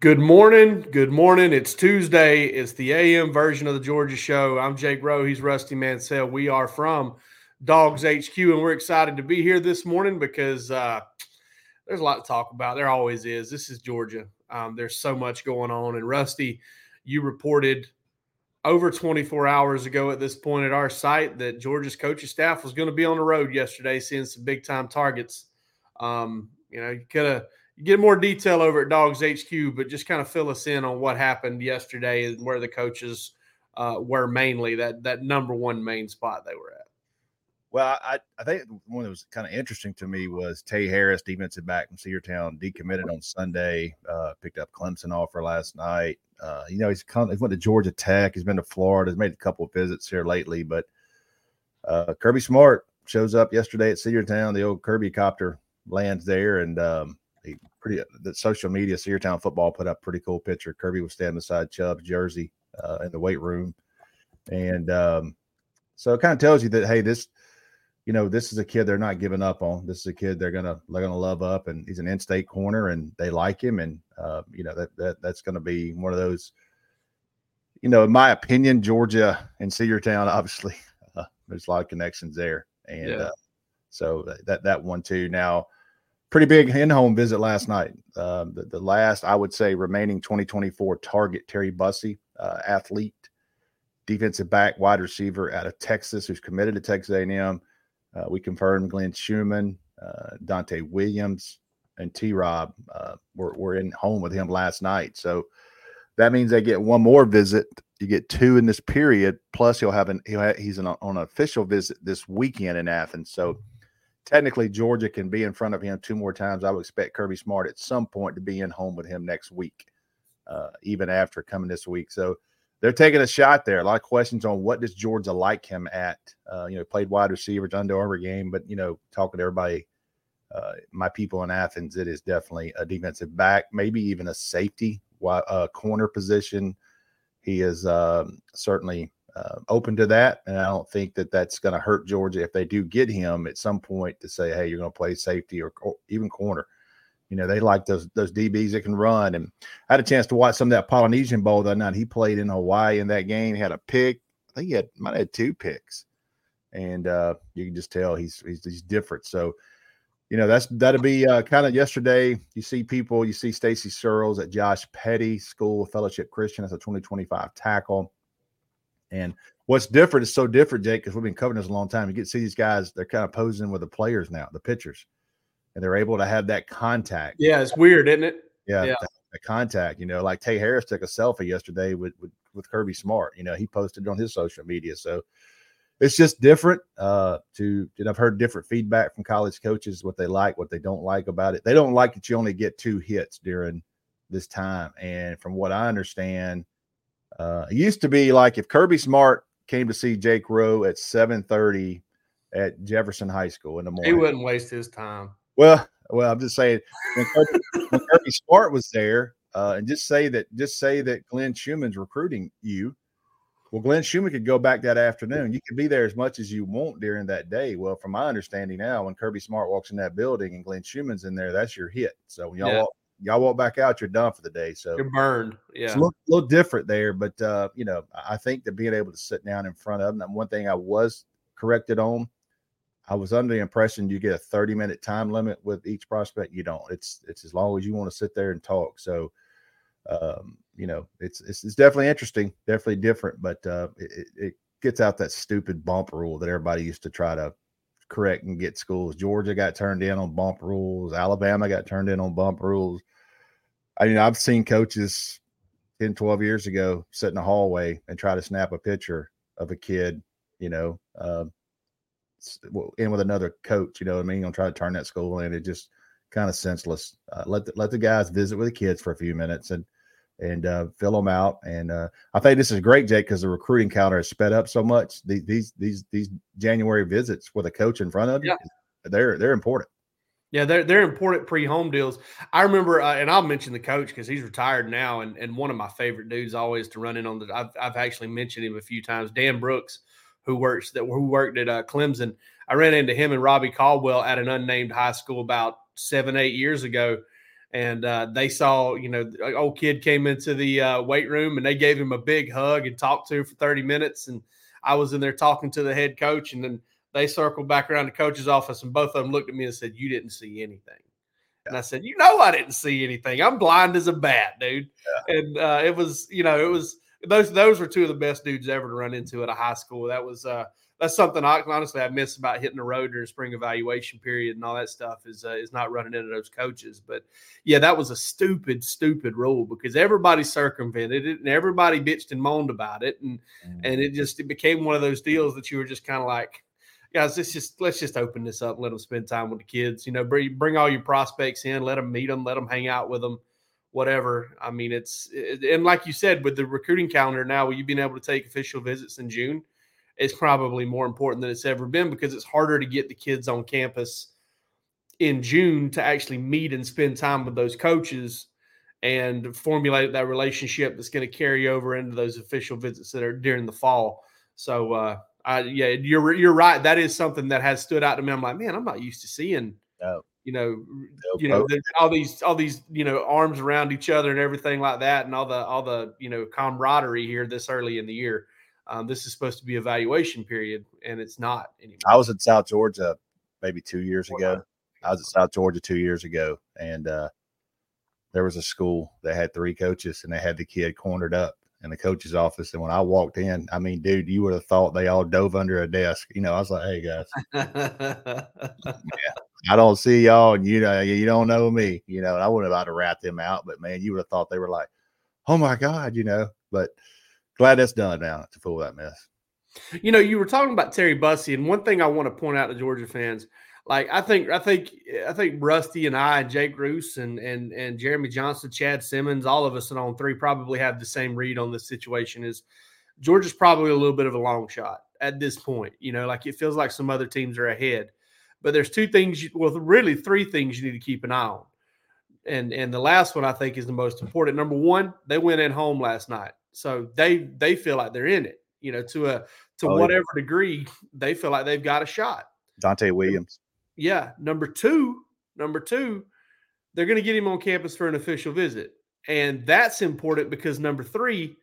Good morning. Good morning. It's Tuesday. It's the AM version of the Georgia Show. I'm Jake Rowe. He's Rusty Mansell. We are from DawgsHQ, and we're excited to be here this morning because uh, there's a lot to talk about. There always is. This is Georgia. Um, there's so much going on. And Rusty, you reported over 24 hours ago at this point at our site that Georgia's coaching staff was going to be on the road yesterday, seeing some big time targets. Um, you know, you could have get more detail over at DawgsHQ, but just kind of fill us in on what happened yesterday and where the coaches uh, were mainly that that number one main spot they were at. Well, I, I think one that was kind of interesting to me was Tay Harris, defensive back from Cedartown, decommitted on Sunday, uh, picked up Clemson offer last night. Uh, you know, he's come, he went to Georgia Tech, he's been to Florida, he's made a couple of visits here lately, but uh, Kirby Smart shows up yesterday at Cedartown. The old Kirby copter lands there, and um, pretty the social media Cedartown football put up pretty cool picture. Kirby was standing beside Chubb's jersey uh, in the weight room, and um, so it kind of tells you that hey, this you know this is a kid they're not giving up on. This is a kid they're gonna they're gonna love up, and he's an in-state corner, and they like him, and uh, you know that that that's gonna be one of those. You know, in my opinion, Georgia and Cedartown, obviously, uh, there's a lot of connections there, and yeah. uh, so that that one too. Now, pretty big in-home visit last night. Uh, the, the, last, I would say, remaining 2024 target, Terry Bussey, uh, athlete, defensive back, wide receiver out of Texas, who's committed to Texas A&M. Uh, we confirmed Glenn Schumann, uh, Donte Williams, and T. Rob uh, were, were in home with him last night. So that means they get one more visit. You get two in this period. Plus, he'll have an he'll he's an, on an official visit this weekend in Athens. So technically Georgia can be in front of him two more times. I would expect Kirby Smart at some point to be in home with him next week, uh, even after coming this week. So they're taking a shot there. A lot of questions on what does Georgia like him at. Uh, you know, played wide receiver, Under Armour game, but you know, talking to everybody, uh, my people in Athens, it is definitely a defensive back, maybe even a safety, uh, corner position. He is um, certainly uh, open to that. And I don't think that that's going to hurt Georgia if they do get him at some point to say, hey, you're going to play safety or, or, even corner. You know, they like those those DBs that can run. And I had a chance to watch some of that Polynesian Bowl that night. He played in Hawaii in that game. He had a pick. I think he had might have had two picks. And uh, you can just tell he's he's, he's different. So, you know, that's that'll be uh, kind of yesterday. You see people, you see Stacy Searels at Josh Petty School of Fellowship Christian as a 2025 tackle. And what's different is so different, Jake, because we've been covering this a long time. You get to see these guys, they're kind of posing with the players now, the pitchers, and they're able to have that contact. Yeah, it's weird, isn't it? Yeah, yeah. Contact. You know, like Tay Harris took a selfie yesterday with, with with Kirby Smart. You know, he posted on his social media. So it's just different. Uh, to and I've heard different feedback from college coaches what they like, what they don't like about it. They don't like that you only get two hits during this time. And from what I understand, uh, it used to be like if Kirby Smart came to see Jake Rowe at 7:30 at Jefferson High School in the morning. He wouldn't waste his time. Well, well, I'm just saying when Kirby, when Kirby Smart was there, uh, and just say that just say that Glenn Schumann's recruiting you. Well, Glenn Schumann could go back that afternoon. You can be there as much as you want during that day. Well, from my understanding now, when Kirby Smart walks in that building and Glenn Schumann's in there, that's your hit. So when y'all yeah. walk y'all walk back out, you're done for the day. So you're burned. Yeah, it's a little, little different there, but uh, you know, I think that being able to sit down in front of them. One thing I was corrected on, I was under the impression you get a 30 minute time limit with each prospect. You don't. It's it's as long as you want to sit there and talk. So, um, you know, it's it's, it's definitely interesting, definitely different, but uh, it, it gets out that stupid bump rule that everybody used to try to correct and get schools. Georgia got turned in on bump rules. Alabama got turned in on bump rules. I mean, I've seen coaches 10, 12 years ago sit in a hallway and try to snap a picture of a kid, you know, uh, in with another coach, you know what I mean? Gonna try to turn that school in. It just kind of senseless. Uh, let the, let the guys visit with the kids for a few minutes and and uh, fill them out. And uh, I think this is great, Jake, because the recruiting calendar has sped up so much. These these these these January visits with a coach in front of you, yeah. they're they're important. Yeah, they're they're important pre-home deals. I remember, uh, and I'll mention the coach because he's retired now, and and one of my favorite dudes always to run in on the. I've I've actually mentioned him a few times. Dan Brooks, who works that who worked at uh, Clemson. I ran into him and Robbie Caldwell at an unnamed high school about seven eight years ago, and uh, they saw you know old kid came into the uh, weight room and they gave him a big hug and talked to him for thirty minutes, and I was in there talking to the head coach, and then they circled back around the coach's office, and both of them looked at me and said, "You didn't see anything." And I said, "You know, I didn't see anything. I'm blind as a bat, dude." Yeah. And uh, it was, you know, it was those those were two of the best dudes ever to run into at a high school. That was uh, that's something I honestly I miss about hitting the road during spring evaluation period and all that stuff is uh, is not running into those coaches. But yeah, that was a stupid, stupid rule because everybody circumvented it and everybody bitched and moaned about it, and mm. and it just it became one of those deals that you were just kind of like, guys, let's just let's just open this up, let them spend time with the kids. You know, bring bring all your prospects in, let them meet them, let them hang out with them, whatever. I mean, it's it, and like you said, with the recruiting calendar now, with you being able to take official visits in June, it's probably more important than it's ever been because it's harder to get the kids on campus in June to actually meet and spend time with those coaches and formulate that relationship that's going to carry over into those official visits that are during the fall. So uh, I, yeah, you're you're right. That is something that has stood out to me. I'm like, man, I'm not used to seeing, no. you know, no, you know, all these all these you know arms around each other and everything like that, and all the all the you know camaraderie here this early in the year. Um, this is supposed to be evaluation period, and it's not anymore. I was in South Georgia maybe two years ago. I was in South Georgia two years ago, and uh, there was a school that had three coaches, and they had the kid cornered up in the coach's office. And when I walked in, I mean, dude, you would have thought they all dove under a desk. You know, I was like, hey guys, yeah, I don't see y'all, and you know, you don't know me. You know, I wouldn't have to rat them out, but man, you would have thought they were like, oh my god, you know. But glad that's done now to fool that mess. You know, you were talking about Terry Bussey, and one thing I want to point out to Georgia fans like I think I think I think Rusty and I and Jake Roos and and and Jeremy Johnson, Chad Simmons, all of us and On3 probably have the same read on this situation. Is Georgia's probably a little bit of a long shot at this point. You know, like it feels like some other teams are ahead. But there's two things, well, really three things you need to keep an eye on. And and the last one I think is the most important. Number one, they went in home last night, so they they feel like they're in it. You know, to a to oh, whatever yeah. degree, they feel like they've got a shot. Donte Williams. Yeah. Number two, number two, they're going to get him on campus for an official visit. And that's important because number three,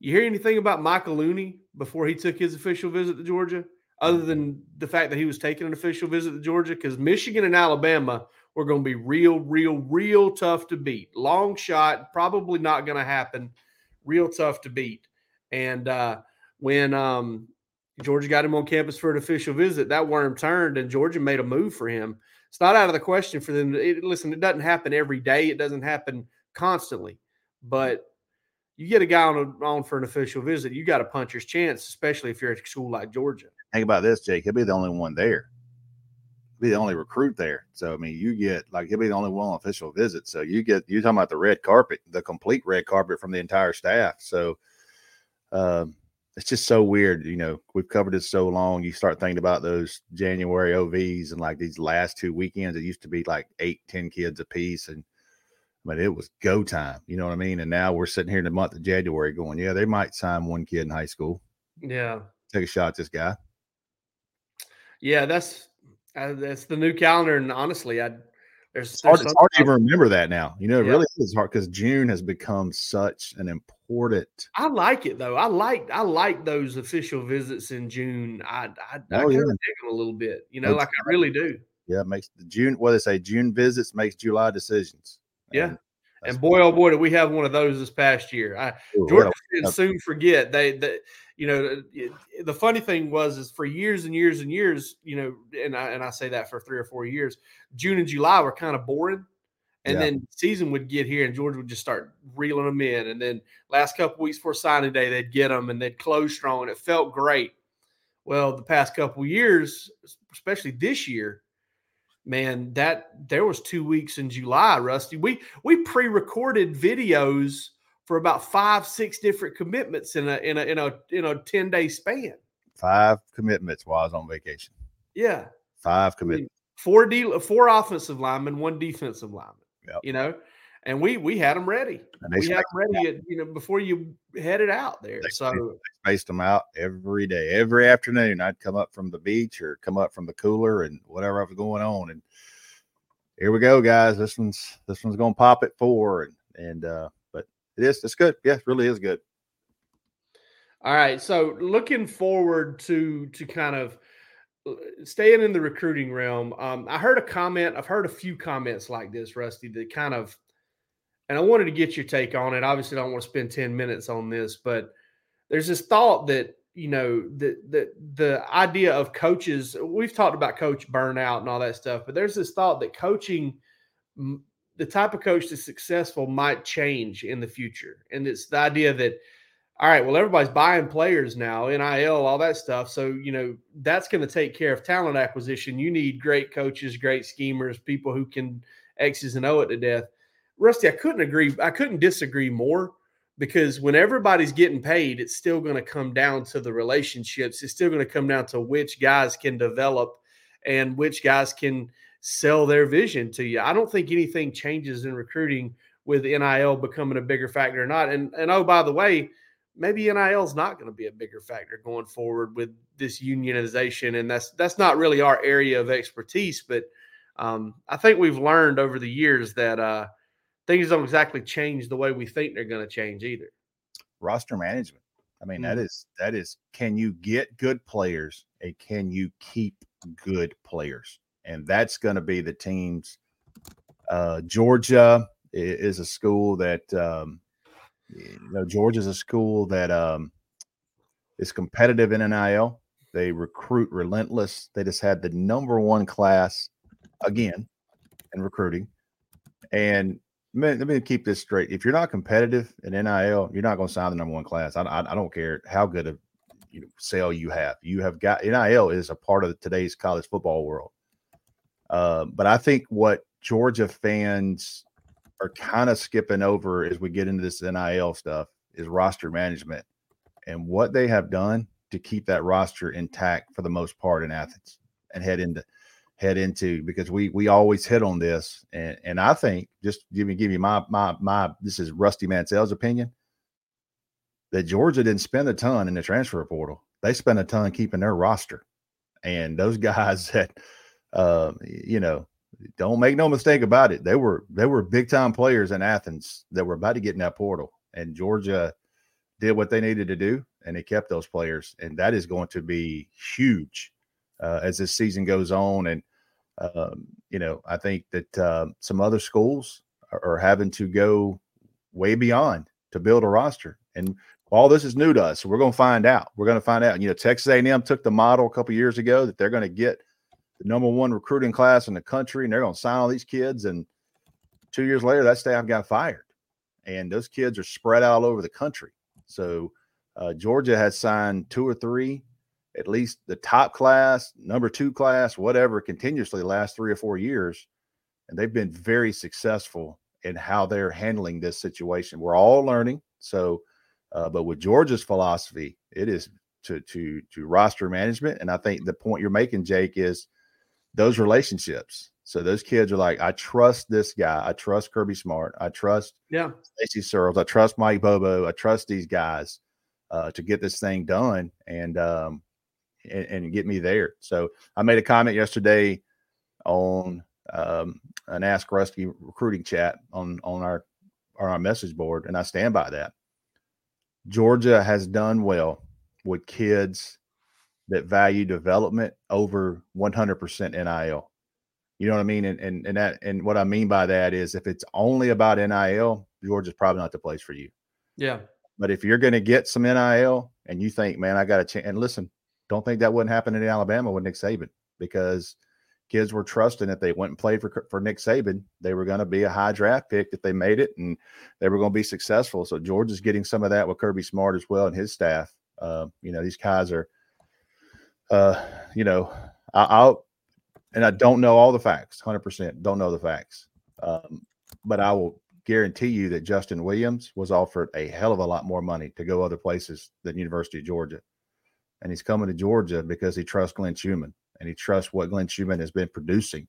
you hear anything about Michael Looney before he took his official visit to Georgia, other than the fact that he was taking an official visit to Georgia? Because Michigan and Alabama were going to be real, real, real tough to beat. Long shot, probably not going to happen. Real tough to beat. And uh, when um, Georgia got him on campus for an official visit. That worm turned, and Georgia made a move for him. It's not out of the question for them. To, it, listen, it doesn't happen every day. It doesn't happen constantly, but you get a guy on, a, on for an official visit, you got a puncher's chance, especially if you're at a school like Georgia. Think about this, Jake. He'll be the only one there. He'll be the only recruit there. So I mean, you get like he'll be the only one on official visit. So you get you're talking about the red carpet, the complete red carpet from the entire staff. So um, it's just so weird. You know, we've covered it so long. You start thinking about those January OVs and like these last two weekends, it used to be like eight, ten kids a piece. And but it was go time. You know what I mean? And now we're sitting here in the month of January going, yeah, they might sign one kid in high school. Yeah. Take a shot at this guy. Yeah, that's uh, that's the new calendar. And honestly, I there's, it's hard, it's hard to even remember that now. You know, it yeah. really is hard because June has become such an important. I like it though. I like I like those official visits in June. I I, oh, I kind of yeah. dig them a little bit. You know, That's like I really do. Yeah, it makes the June. What they say, June visits makes July decisions. Yeah. And, and boy, oh boy, did we have one of those this past year. I, Ooh, Georgia well, soon forget they, they you know, the funny thing was is for years and years and years, you know, and I and I say that for three or four years, June and July were kind of boring. And yeah. then season would get here and Georgia would just start reeling them in. And then last couple weeks before signing day, they'd get them and they'd close strong and it felt great. Well, the past couple years, especially this year, man, that there was two weeks in July, Rusty. We we pre-recorded videos for about five, six different commitments in a in a in a in a 10 day span. Five commitments while I was on vacation. Yeah. Five commitments. Four de- four offensive linemen, one defensive lineman. Yep. You know, and we we had them ready. We had them ready, at, you know, before you headed out there. They, so they spaced them out every day, every afternoon. I'd come up from the beach or come up from the cooler and whatever I was going on. And here we go, guys. This one's this one's gonna pop at four. And and uh, but it is it's good. Yeah, it really is good. All right. So looking forward to to kind of staying in the recruiting realm. Um, I heard a comment. I've heard a few comments like this, Rusty, that kind of and I wanted to get your take on it. Obviously, I don't want to spend 10 minutes on this, but there's this thought that, you know, the the the idea of coaches, we've talked about coach burnout and all that stuff, but there's this thought that coaching the type of coach that's successful might change in the future. And it's the idea that all right, well, everybody's buying players now, NIL, all that stuff. So, you know, that's going to take care of talent acquisition. You need great coaches, great schemers, people who can X's and O it to death. Rusty, I couldn't agree. I couldn't disagree more because when everybody's getting paid, it's still going to come down to the relationships. It's still going to come down to which guys can develop and which guys can sell their vision to you. I don't think anything changes in recruiting with NIL becoming a bigger factor or not. And and oh, by the way, maybe NIL is not going to be a bigger factor going forward with this unionization, and that's that's not really our area of expertise. But um, I think we've learned over the years that uh, things don't exactly change the way we think they're going to change either. Roster management. I mean, mm-hmm. that is that is can you get good players and can you keep good players? And that's going to be the teams. Uh, Georgia is a school that um, you know Georgia's a school that um, is competitive in NIL. They recruit relentless. They just had the number one class again in recruiting. And let me keep this straight. If you're not competitive in NIL, you're not going to sign the number one class. I, I, I don't care how good a you know, sale you have. You have got NIL is a part of today's college football world. Uh, but I think what Georgia fans are kind of skipping over as we get into this NIL stuff is roster management and what they have done to keep that roster intact for the most part in Athens and head into head into because we we always hit on this and and I think just give me give me my my my this is Rusty Mansell's opinion that Georgia didn't spend a ton in the transfer portal. They spent a ton keeping their roster. And those guys that uh, you know, don't make no mistake about it. They were they were big time players in Athens that were about to get in that portal. And Georgia did what they needed to do and they kept those players. And that is going to be huge uh, as this season goes on. And, um, you know, I think that uh, some other schools are, are, having to go way beyond to build a roster. And all this is new to us. So we're going to find out. We're going to find out. You know, Texas A&M took the model a couple years ago that they're going to get the number one recruiting class in the country and they're going to sign all these kids. And two years later, that staff got fired. And those kids are spread out all over the country. So uh, Georgia has signed two or three at least the top class, number two class, whatever, continuously last three or four years. And they've been very successful in how they're handling this situation. We're all learning. So, uh, but with Georgia's philosophy, it is to to to roster management. And I think the point you're making, Jake, is those relationships. So those kids are like, I trust this guy. I trust Kirby Smart. I trust yeah Stacy Searels. I trust Mike Bobo. I trust these guys uh, to get this thing done. And um, and, and, get me there. So I made a comment yesterday on um, an Ask Rusty recruiting chat on on our on our message board, and I stand by that. Georgia has done well with kids that value development over 100% NIL. You know what I mean? And, and and that and what I mean by that is if it's only about NIL, Georgia's probably not the place for you. Yeah. But if you're going to get some NIL and you think, man, I got a chance, and listen, don't think that wouldn't happen in Alabama with Nick Saban because kids were trusting that they went and played for for Nick Saban, they were going to be a high draft pick if they made it, and they were going to be successful. So Georgia's getting some of that with Kirby Smart as well and his staff. Uh, you know, these guys are, uh, you know, I, I'll and I don't know all the facts, hundred percent, don't know the facts, um, but I will guarantee you that Justin Williams was offered a hell of a lot more money to go other places than University of Georgia, and he's coming to Georgia because he trusts Glenn Schumann and he trusts what Glenn Schumann has been producing,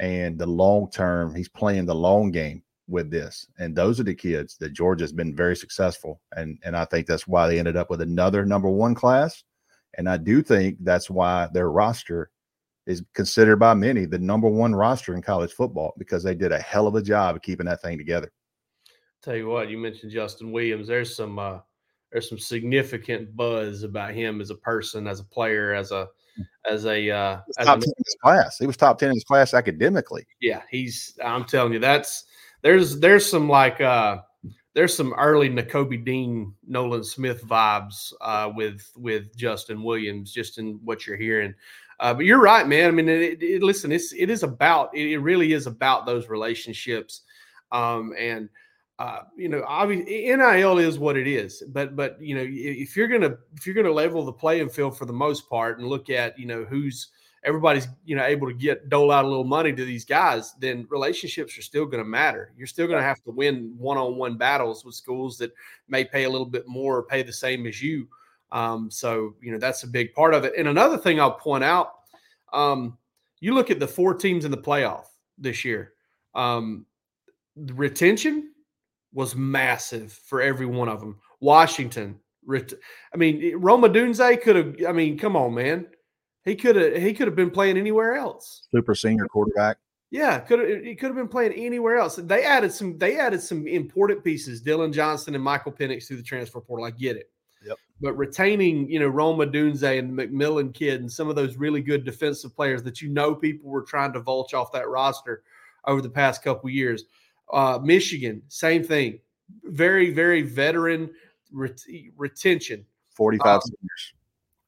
and the long term, he's playing the long game with this. And those are the kids that Georgia's been very successful. And and I think that's why they ended up with another number one class. And I do think that's why their roster is considered by many the number one roster in college football because they did a hell of a job of keeping that thing together. Tell you what, you mentioned Justin Williams. There's some uh, there's some significant buzz about him as a person, as a player, as a as a uh, as top a, 10 in his class. He was top ten in his class academically. Yeah, he's. I'm telling you, that's there's there's some like uh there's some early Nakobe Dean, Nolan Smith vibes uh, with with Justin Williams, just in what you're hearing. Uh, but you're right, man. I mean, it, it, listen, it's it is about it, it really is about those relationships, um, and uh, you know, obviously NIL is what it is. But but you know, if you're gonna if you're gonna level the playing field for the most part and look at you know who's everybody's you know able to get dole out a little money to these guys, then relationships are still going to matter. You're still going to have to win one-on-one battles with schools that may pay a little bit more or pay the same as you. Um, so you know that's a big part of it. And another thing I'll point out, um, you look at the four teams in the playoff this year. Um, the retention was massive for every one of them. Washington, ret- I mean, Rome Odunze could have. I mean, come on, man he could have he could have been playing anywhere else. Super senior quarterback. Yeah, could have he could have been playing anywhere else. They added some they added some important pieces, Dillon Johnson and Michael Penix through the transfer portal. I get it. Yep. But retaining, you know, Rome Odunze and the McMillan kid and some of those really good defensive players that you know people were trying to vulture off that roster over the past couple years. Uh, Michigan, same thing. Very, very veteran ret- retention. 45 um, seniors.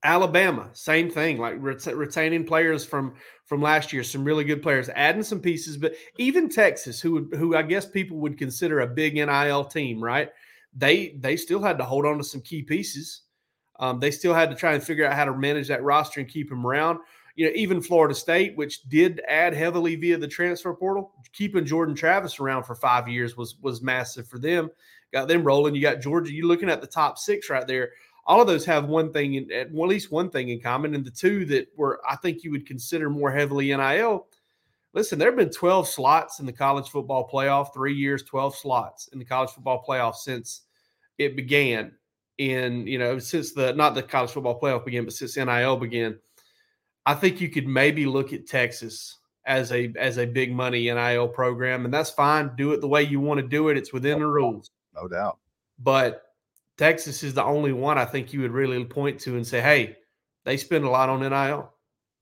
Alabama, same thing, like ret- retaining players from from last year, some really good players, adding some pieces. But even Texas, who who I guess people would consider a big NIL team, right? They they still had to hold on to some key pieces. Um, they still had to try and figure out how to manage that roster and keep them around. You know, even Florida State, which did add heavily via the transfer portal, keeping Jordan Travis around for five years was was massive for them. Got them rolling. You got Georgia. You're looking at the top six right there all of those have one thing in at least one thing in common. And the two that were I think you would consider more heavily NIL. Listen, there have been 12 slots in the college football playoff, three years, 12 slots in the college football playoff since it began in, you know, since the not the college football playoff began, but since NIL began. I think you could maybe look at Texas as a as a big money NIL program, and that's fine. Do it the way you want to do it. It's within the rules. No doubt. But Texas is the only one I think you would really point to and say, hey, they spend a lot on NIL.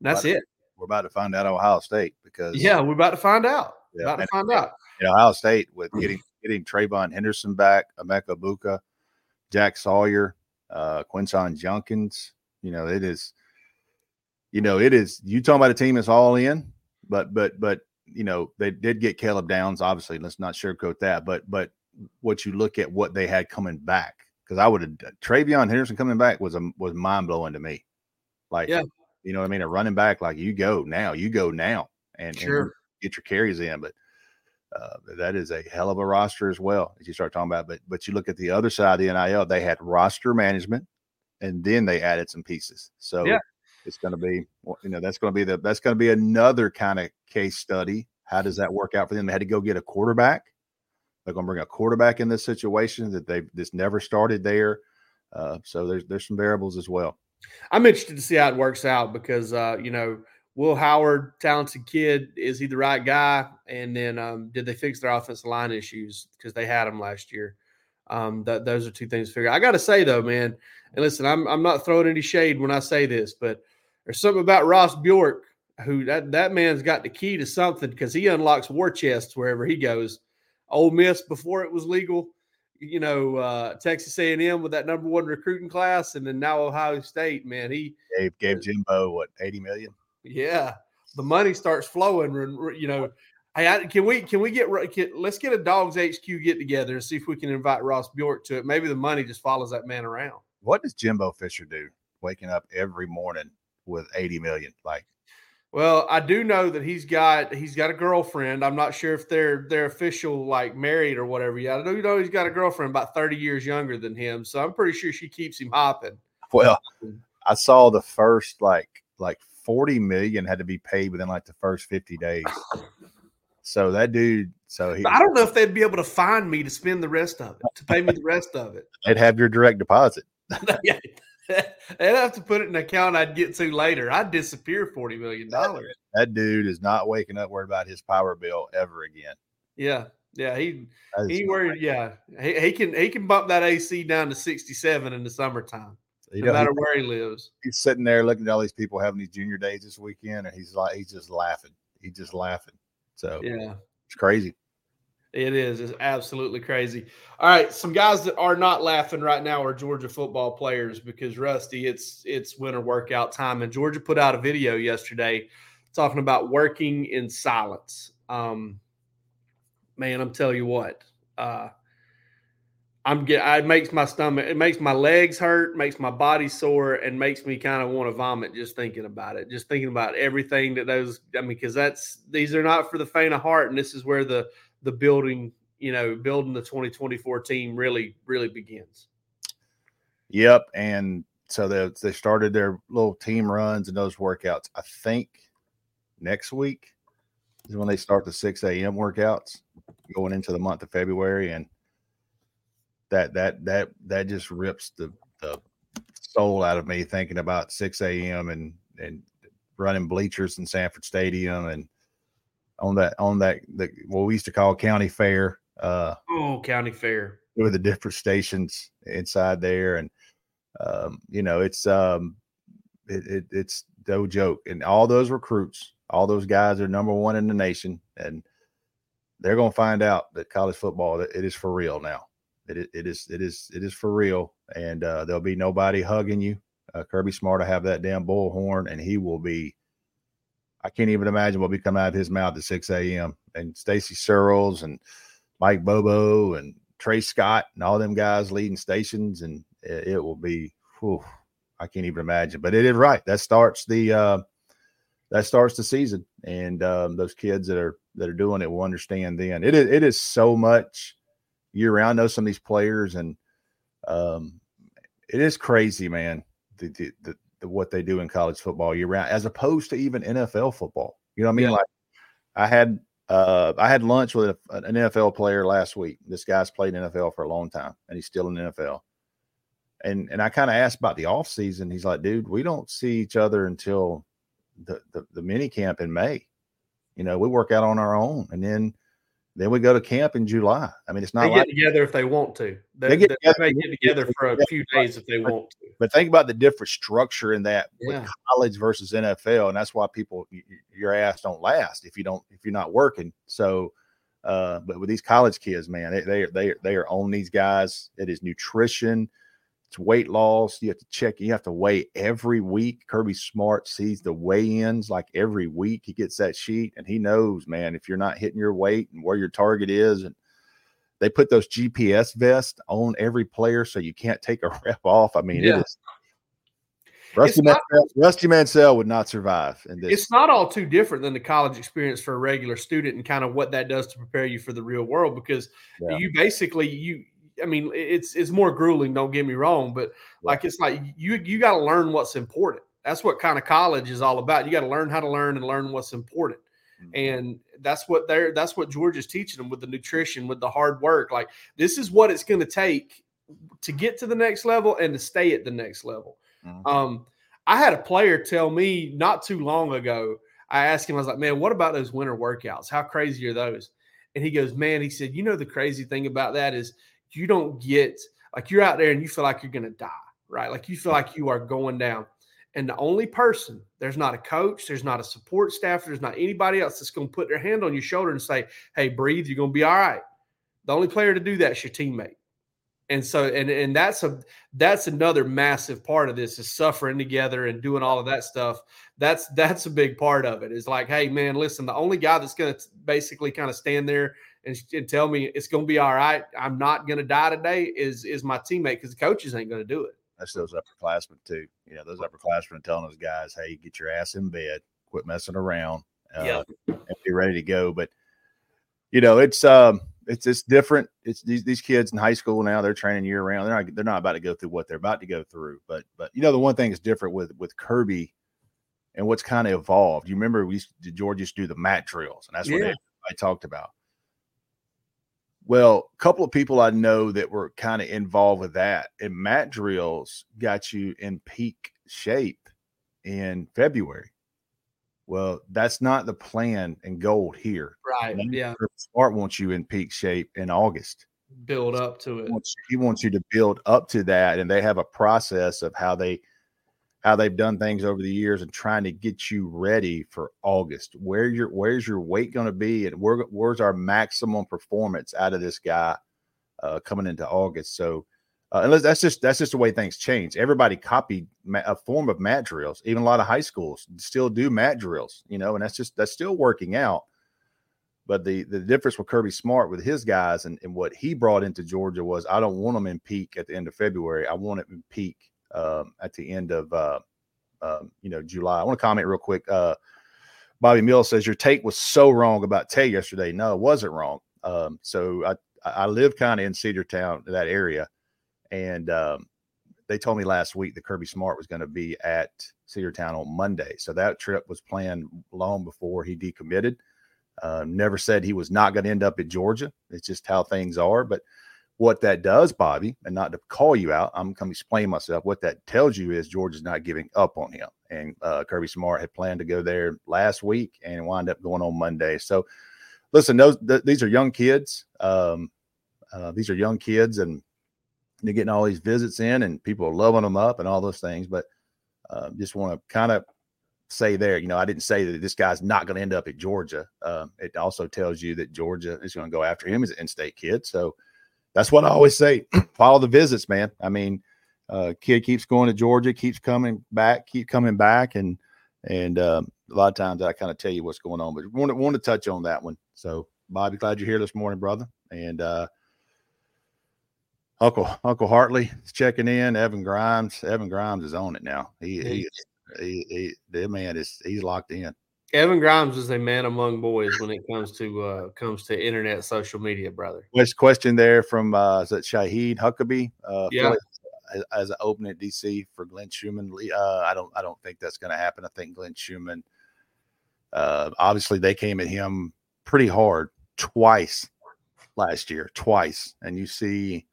That's it. We're about to find out Ohio State because yeah, we're about to find out. Yeah, about to find out. Ohio State with getting getting TreVeyon Henderson back, Emeka Egbuka, Jack Sawyer, uh, Quinshon Judkins. You know, it is. You know, it is. You talking about a team that's all in, but but but you know they did get Caleb Downs. Obviously, let's not sugarcoat that. But but what you look at what they had coming back because I would have TreVeyon Henderson coming back was a was mind blowing to me. Like, yeah. you know what I mean? A running back, like you go now, you go now, and, sure. and get your carries in. But uh, that is a hell of a roster as well as you start talking about. But but you look at the other side of the NIL, they had roster management, and then they added some pieces. So yeah. it's going to be, you know, that's going to be the that's going to be another kind of case study. How does that work out for them? They had to go get a quarterback they're going to bring a quarterback in this situation that they've this never started there. Uh, so there's there's some variables as well. I'm interested to see how it works out because uh, you know Will Howard, talented kid, is he the right guy? And then um, did they fix their offensive line issues because they had them last year? Um, th- those are two things to figure. Out. I got to say though, man, and listen, I'm I'm not throwing any shade when I say this, but there's something about Ross Bjork who that that man's got the key to something because he unlocks war chests wherever he goes. Ole Miss before it was legal. You know, uh, Texas A&M with that number one recruiting class, and then now Ohio State. Man, he gave gave Jimbo what eighty million. Yeah, the money starts flowing. You know, hey, can we can we get can, let's get a DawgsHQ get together and see if we can invite Ross Bjork to it. Maybe the money just follows that man around. What does Jimbo Fisher do? Waking up every morning with eighty million, like Well, I do know that he's got he's got a girlfriend. I'm not sure if they're they're official like married or whatever yet. I know you know he's got a girlfriend about 30 years younger than him, so I'm pretty sure she keeps him hopping. Well, I saw the first like like 40 million had to be paid within like the first 50 days. So that dude, so he, I don't know if they'd be able to find me to spend the rest of it, to pay me the rest of it. they'd have your direct deposit. They'd have to put it in an account I'd get to later. I'd disappear forty million dollars. That dude is not waking up worried about his power bill ever again. Yeah, yeah. He he worried. Yeah, he, he can he can bump that AC down to sixty seven in the summertime, You no matter he- where he lives. he's sitting there looking at all these people having these junior days this weekend, and he's like, he's just laughing. He's just laughing. So Yeah. it's crazy. It is. It's absolutely crazy. All right, some guys that are not laughing right now are Georgia football players because Rusty, it's it's winter workout time, and Georgia put out a video yesterday talking about working in silence. Um, man, I'm telling you what, uh, I'm get. It makes my stomach, it makes my legs hurt, makes my body sore, and makes me kind of want to vomit just thinking about it. Just thinking about everything that those. I mean, because that's these are not for the faint of heart, and this is where the the building, you know, building the 2024 team really, really begins. Yep. And so they they started their little team runs and those workouts. I think next week is when they start the 6 a.m. workouts going into the month of February. And that that that that just rips the the soul out of me thinking about 6 a.m. and and running bleachers in Sanford Stadium and on that on that the what we used to call county fair. Uh Oh, county fair. with the different stations inside there. And um, you know it's um it, it, it's no joke. And all those recruits all those guys are number one in the nation. And they're going to find out that college football it is for real now. It, it is it is it is for real. And uh, there'll be nobody hugging you. Uh, kirby smart to have that damn bullhorn and he will be i can't even imagine what will come out of his mouth at 6 a.m and stacy searels and mike bobo and Trey Scott and all them guys leading stations, and it, it will be. Whew, I can't even imagine, but it is right. That starts the uh, that starts the season, and um, those kids that are that are doing it will understand. Then it is it is so much year round. I know some of these players, and um, it is crazy, man. The, the, the what they do in college football year round, as opposed to even NFL football. You know what I mean? Yeah. Like I had uh, I had lunch with a, an NFL player last week. This guy's played NFL for a long time, and he's still in NFL. And and I kind of asked about the off season. He's like, "Dude, we don't see each other until the, the the mini camp in May. You know, we work out on our own, and then then we go to camp in July. I mean, it's not They like get together if they want to. They, They get they together- may get together for a few days if they want to. But think about the different structure in that Yeah. with college versus NFL, and that's why people your ass don't last if you don't if you're not working. So, uh, but with these college kids, man, they they they they are on these guys. It is nutrition, it's weight loss. You have to check. You have to weigh every week. Kirby Smart sees the weigh-ins like every week. He gets that sheet, and he knows, man, if you're not hitting your weight and where your target is, and they put those GPS vests on every player so you can't take a rep off. I mean, Yeah. it is. Rusty, not- Mansell, Rusty Mansell would not survive in this. It's not all too different than the college experience for a regular student and kind of what that does to prepare you for the real world because Yeah. you basically you I mean it's it's more grueling, don't get me wrong, but like it's like you you got to learn what's important. That's what kind of college is all about. You got to learn how to learn and learn what's important. Mhm. And that's what they're that's what George is teaching them with the nutrition, with the hard work. Like this is what it's going to take to get to the next level and to stay at the next level. Mhm. Um, I had a player tell me not too long ago. I asked him, I was like, "Man, what about those winter workouts? How crazy are those?" And he goes, "Man," he said, "You know the crazy thing about that is you don't get like you're out there and you feel like you're going to die, right? Like you feel like you are going down." And the only person, there's not a coach, there's not a support staff, there's not anybody else that's going to put their hand on your shoulder and say, Hey, breathe, you're going to be all right. The only player to do that is your teammate. And so, and and that's a that's another massive part of this is suffering together and doing all of that stuff. That's that's a big part of it. Is like, hey man, listen, the only guy that's going to basically kind of stand there and, and tell me it's going to be all right, I'm not going to die today, is is my teammate because the coaches ain't going to do it. That's those upperclassmen too. You know, those upperclassmen telling those guys, "Hey, get your ass in bed. quit messing around, uh, Yeah. and be ready to go. But you know, it's um, it's it's different. It's these these kids in high school now. They're training year round. They're not they're not about to go through what they're about to go through. But but you know, the one thing is different with with Kirby, and what's kind of evolved. You remember we used to, George used to do the mat drills, and that's what Yeah. I talked about. Well, a couple of people I know that were kind of involved with that, and mat drills got you in peak shape in February. Well, that's not the plan and goal here. Right. Yeah. Kirby Smart wants you in peak shape in August. Build up to it. He wants, he wants you to build up to that, and they have a process of how they how they've done things over the years and trying to get you ready for August. Where your where's your weight going to be, and where where's our maximum performance out of this guy uh, coming into August? So, uh, unless that's just that's just the way things change. Everybody copied a form of mat drills. Even a lot of high schools still do mat drills, you know, and that's just that's still working out. But the the difference with Kirby Smart with his guys and, and what he brought into Georgia was I don't want them in peak at the end of February. I want it in peak um, at the end of uh, um, you know July. I want to comment real quick. Uh, Bobby Mills says your take was so wrong about Tay yesterday. No, it wasn't wrong. Um, so I I live kind of in Cedartown, that area, and um, they told me last week that Kirby Smart was going to be at Cedartown on Monday. So that trip was planned long before he decommitted. Uh, never said he was not going to end up at Georgia. It's just how things are. But what that does, Bobby, and not to call you out, I'm going to explain myself. What that tells you is Georgia's not giving up on him. And uh, Kirby Smart had planned to go there last week and wind up going on Monday. So, listen, those th- these are young kids. Um, uh, these are young kids, and they're getting all these visits in, and people are loving them up and all those things. But uh, just want to kind of say there, you know, I didn't say that this guy's not going to end up at Georgia. Um, it also tells you that Georgia is going to go after him as an in-state kid. So that's what I always say: follow the visits, man. I mean, uh, kid keeps going to Georgia, keeps coming back, keep coming back, and and um, a lot of times I kind of tell you what's going on. But want to want to touch on that one. So, Bobby, glad you're here this morning, brother, and. uh Uncle Uncle Hartley is checking in. Evan Grimes. Evan Grimes is on it now. He he he, he that man is he's locked in. Evan Grimes is a man among boys when it comes to uh comes to internet social media, brother. Next question there from uh is that Shahid Huckabee? Uh Yeah. as, as an opening at DC for Glenn Schumann. Uh I don't I don't think that's gonna happen. I think Glenn Schumann uh obviously they came at him pretty hard twice last year, twice. And you see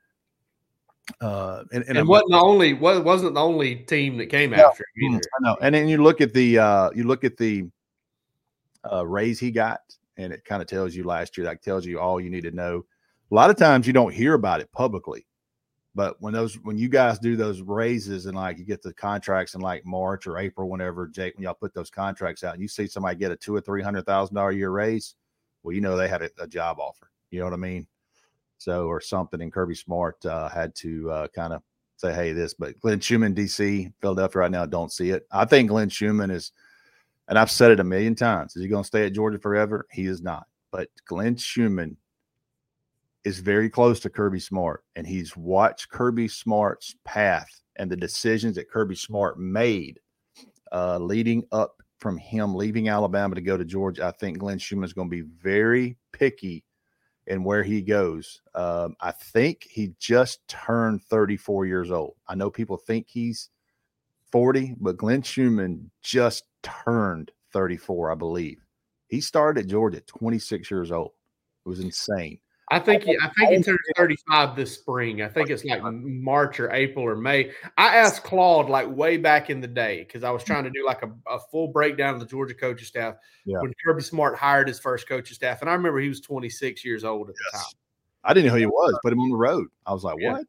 uh and, And, I'm- wasn't the only wasn't the only team that came No. after him Mm, either. I know. And then you look at the uh you look at the uh raise he got, and it kind of tells you last year, like tells you all you need to know. A lot of times you don't hear about it publicly. But when those when you guys do those raises and like you get the contracts in like March or April, whenever Jake, when y'all put those contracts out and you see somebody get a two or three hundred thousand dollar year raise, well, you know they had a, a job offer. You know what I mean? So or something. And Kirby Smart uh, had to uh, kind of say, hey, this. But Glenn Schumann, DC, Philadelphia right now, don't see it. I think Glenn Schumann is, and I've said it a million times. Is he going to stay at Georgia forever? He is not. But Glenn Schumann is very close to Kirby Smart, and he's watched Kirby Smart's path and the decisions that Kirby Smart made uh, leading up from him leaving Alabama to go to Georgia. I think Glenn Schumann is going to be very picky in where he goes. Um, I think he just turned 34 years old. I know people think he's 40, but Glenn Schumann just turned 34, I believe. He started at Georgia at 26 years old. It was insane. I think he, I think he turns 35 this spring. I think it's like March or April or May. I asked Claude like way back in the day because I was mm. trying to do like a, a full breakdown of the Georgia coaching staff Yeah. when Kirby Smart hired his first coaching staff. And I remember he was 26 years old at the time. I didn't know who he was. Put him on the road. I was like, Yeah. what?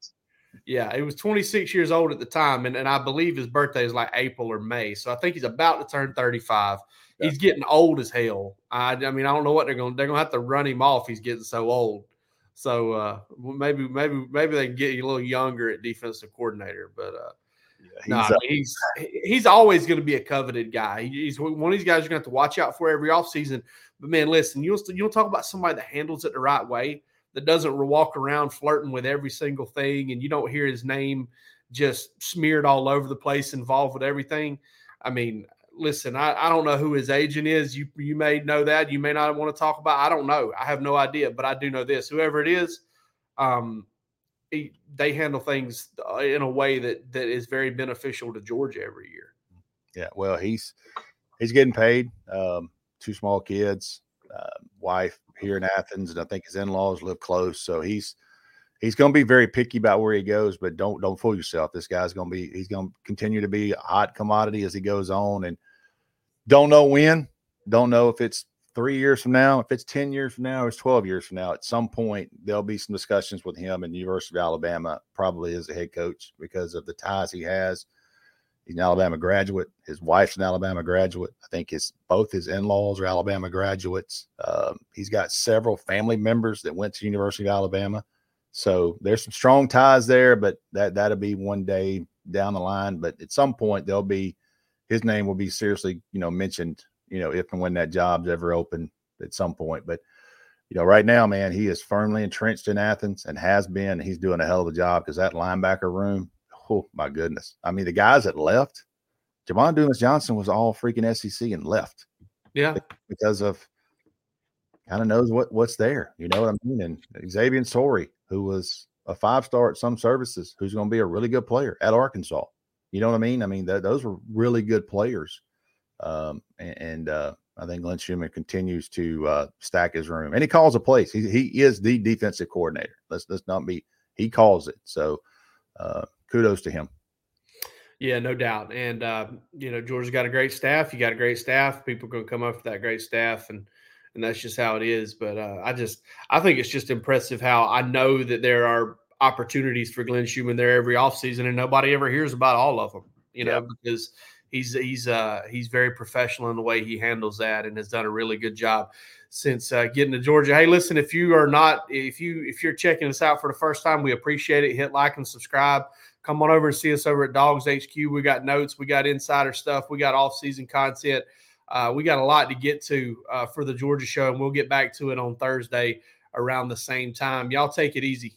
Yeah, he was 26 years old at the time, and, and I believe his birthday is like April or May. So I think he's about to turn 35. Yeah. He's getting old as hell. I, I mean, I don't know what they're going. They're going to have to run him off. He's getting so old. So uh, maybe, maybe, maybe they can get you a little younger at defensive coordinator. But uh, Yeah, no, he's, I mean, he's he's always going to be a coveted guy. He's one of these guys you're going to have to watch out for every offseason. But man, listen, you'll you'll talk about somebody that handles it the right way, that doesn't walk around flirting with every single thing, and you don't hear his name just smeared all over the place, involved with everything. I mean, listen, I, I don't know who his agent is. You you may know that. You may not want to talk about. I don't know. I have no idea, but I do know this. Whoever it is, um, he, they handle things uh, in a way that that is very beneficial to Georgia every year. Yeah, well, he's he's getting paid. Um, two small kids, uh, wife here in Athens, and I think his in laws live close. So he's he's going to be very picky about where he goes, but don't don't fool yourself. This guy's going to be he's going to continue to be a hot commodity as he goes on, and don't know when, don't know if it's three years from now, if it's ten years from now, or it's twelve years from now. At some point, there'll be some discussions with him in the University of Alabama, probably as a head coach because of the ties he has. He's an Alabama graduate. His wife's an Alabama graduate. I think his both his in-laws are Alabama graduates. Um, he's got several family members that went to University of Alabama. So there's some strong ties there, but that that'll be one day down the line. But at some point, there'll be his name will be seriously, you know, mentioned, you know, if and when that job's ever open at some point. But you know, right now, man, he is firmly entrenched in Athens and has been. He's doing a hell of a job because that linebacker room, oh my goodness. I mean, the guys that left, Jamon Dumas Johnson was all freaking SEC and left. Yeah. Because of kind of knows what what's there. You know what I mean? And Xavian Sorey, who was a five star at some services, who's going to be a really good player at Arkansas. You know what I mean? I mean, th- those were really good players. Um, and, and uh, I think Glenn Schumann continues to uh, stack his room, and he calls a place. He, he is the defensive coordinator. Let's let's not be. He calls it. So uh, kudos to him. Yeah, no doubt. And uh, you know, Georgia's got a great staff. You got a great staff. People are going to come up for that great staff, and and that's just how it is. But uh, I just I think it's just impressive how I know that there are opportunities for Glenn Schumann there every offseason and nobody ever hears about all of them, you know, because he's he's uh he's very professional in the way he handles that and has done a really good job since uh, getting to Georgia. Hey, listen, if you are not if you if you're checking us out for the first time, we appreciate it. Hit like and subscribe. Come on over and see us over at DawgsHQ. We got notes, we got insider stuff, we got off season content. Uh, we got a lot to get to uh, for the Georgia show, and we'll get back to it on Thursday around the same time. Y'all take it easy.